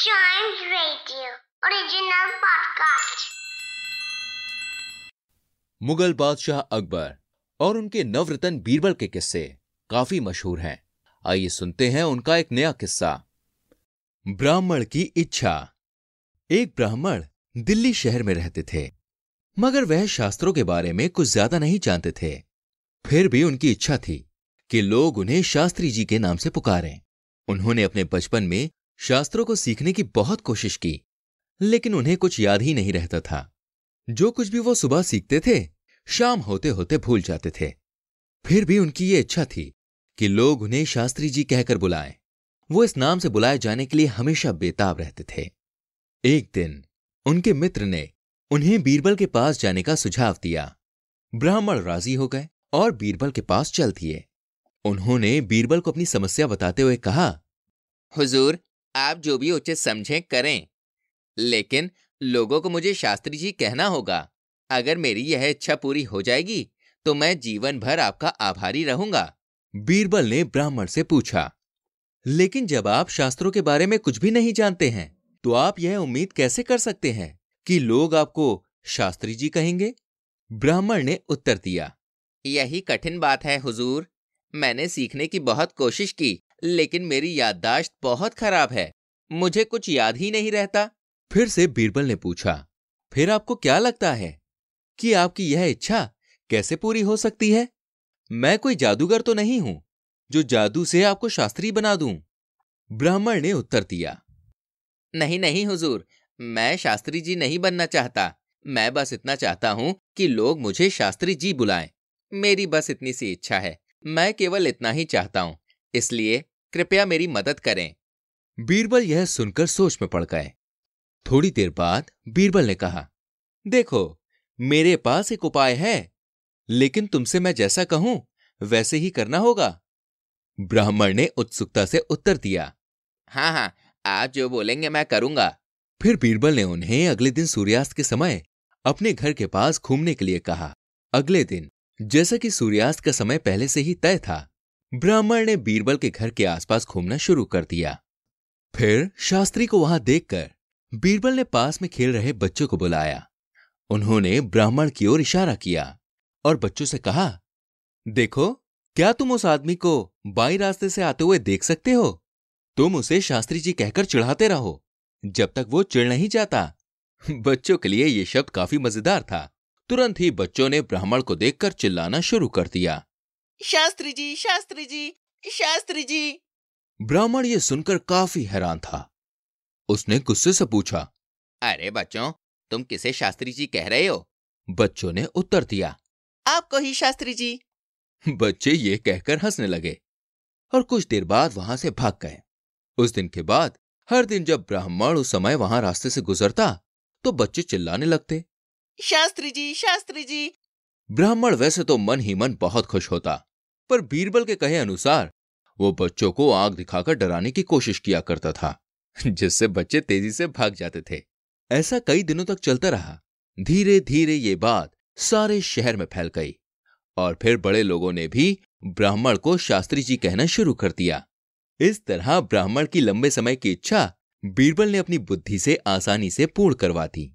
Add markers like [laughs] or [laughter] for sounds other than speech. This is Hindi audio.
Chimes Radio, original podcast. Mughal बादशाह अकबर और उनके नवरत्न बीरबल के किस्से काफ़ी मशहूर हैं। आइए सुनते हैं उनका एक नया किस्सा। ब्राह्मण की इच्छा। एक ब्राह्मण दिल्ली शहर में रहते थे, मगर वह शास्त्रों के बारे में कुछ ज़्यादा नहीं जानते थे। फिर भी उनकी इच्छा थी कि लोग उन्हें शास्त्री जी के नाम से पुकारें। उन्होंने अपने बचपन में शास्त्रों को सीखने की बहुत कोशिश की, लेकिन उन्हें कुछ याद ही नहीं रहता था। जो कुछ भी वो सुबह सीखते थे, शाम होते होते भूल जाते थे। फिर भी उनकी ये इच्छा थी कि लोग उन्हें शास्त्री जी कहकर बुलाएँ। वो इस नाम से बुलाए जाने के लिए हमेशा बेताब रहते थे। एक दिन, उनके मित्र ने उन्हें बीरबल के पास जाने का सुझाव दिया। ब्राह्मण राज़ी हो गए और बीरबल के पास चल दिए। उन्होंने बीरबल को अपनी समस्या बताते हुए कहा, हुजूर आप जो भी उचित समझें, करें। लेकिन लोगों को मुझे शास्त्री जी कहना होगा, अगर मेरी यह इच्छा पूरी हो जाएगी तो मैं जीवन भर आपका आभारी रहूँगा। बीरबल ने ब्राह्मण से पूछा, लेकिन जब आप शास्त्रों के बारे में कुछ भी नहीं जानते हैं तो आप यह उम्मीद कैसे कर सकते हैं कि लोग आपको शास्त्री जी कहेंगे? ब्राह्मण ने उत्तर दिया, यही कठिन बात है, हुजूर। मैंने सीखने की बहुत कोशिश की लेकिन मेरी याददाश्त बहुत खराब है। मुझे कुछ याद ही नहीं रहता। फिर से बीरबल ने पूछा, फिर आपको क्या लगता है? कि आपकी यह इच्छा कैसे पूरी हो सकती है? मैं कोई जादूगर तो नहीं हूँ, जो जादू से आपको शास्त्री बना दूँ? ब्राह्मण ने उत्तर दिया, नहीं नहीं हुजूर, मैं शास्त्री जी नहीं बनना चाहता। मैं बस इतना चाहता हूँ कि लोग मुझे शास्त्री जी बुलाएँ। मेरी बस इतनी सी इच्छा है। मैं केवल इतना ही चाहता हूँ। इसलिए कृपया मेरी मदद करें। बीरबल यह सुनकर सोच में पड़ गए। थोड़ी देर बाद बीरबल ने कहा, देखो, मेरे पास एक उपाय है, लेकिन तुमसे मैं जैसा कहूँ, वैसे ही करना होगा। ब्राह्मण ने उत्सुकता से उत्तर दिया हाँ हाँ आप जो बोलेंगे मैं करूँगा। फिर बीरबल ने उन्हें अगले दिन सूर्यास्त के समय अपने घर के पास घूमने के लिए कहा। अगले दिन, जैसा कि सूर्यास्त का समय पहले से ही तय था ब्राह्मण ने बीरबल के घर के आसपास घूमना शुरू कर दिया। फिर शास्त्री को वहाँ देखकर बीरबल ने पास में खेल रहे बच्चों को बुलाया। उन्होंने ब्राह्मण की ओर इशारा किया और बच्चों से कहा, देखो, क्या तुम उस आदमी को बाई रास्ते से आते हुए देख सकते हो? तुम उसे शास्त्री जी कहकर चिढ़ाते रहो, जब तक वो चिढ़ नहीं जाता। [laughs] बच्चों के लिए यह शब्द काफ़ी मज़ेदार था। तुरंत ही बच्चों ने ब्राह्मण को देखकर चिल्लाना शुरू कर दिया। शास्त्री जी शास्त्री जी शास्त्री जी। ब्राह्मण ये सुनकर काफ़ी हैरान था। उसने गुस्से से पूछा अरे बच्चों तुम किसे शास्त्री जी कह रहे हो? बच्चों ने उत्तर दिया आपको ही शास्त्री जी। बच्चे ये कहकर हंसने लगे और कुछ देर बाद वहाँ से भाग गए। उस दिन के बाद हर दिन जब ब्राह्मण उस समय वहाँ रास्ते से गुजरता तो बच्चे चिल्लाने लगते। शास्त्री जी शास्त्री जी। ब्राह्मण वैसे तो मन ही मन बहुत खुश होता। पर बीरबल के कहे अनुसार, वो बच्चों को आग दिखाकर डराने की कोशिश किया करता था, जिससे बच्चे तेज़ी से भाग जाते थे। ऐसा कई दिनों तक चलता रहा। धीरे धीरे ये बात सारे शहर में फैल गई, और फिर बड़े लोगों ने भी ब्राह्मण को शास्त्री जी कहना शुरू कर दिया। इस तरह ब्राह्मण की लंबे समय की इच्छा बीरबल ने अपनी बुद्धि से आसानी से पूर्ण करवा दी।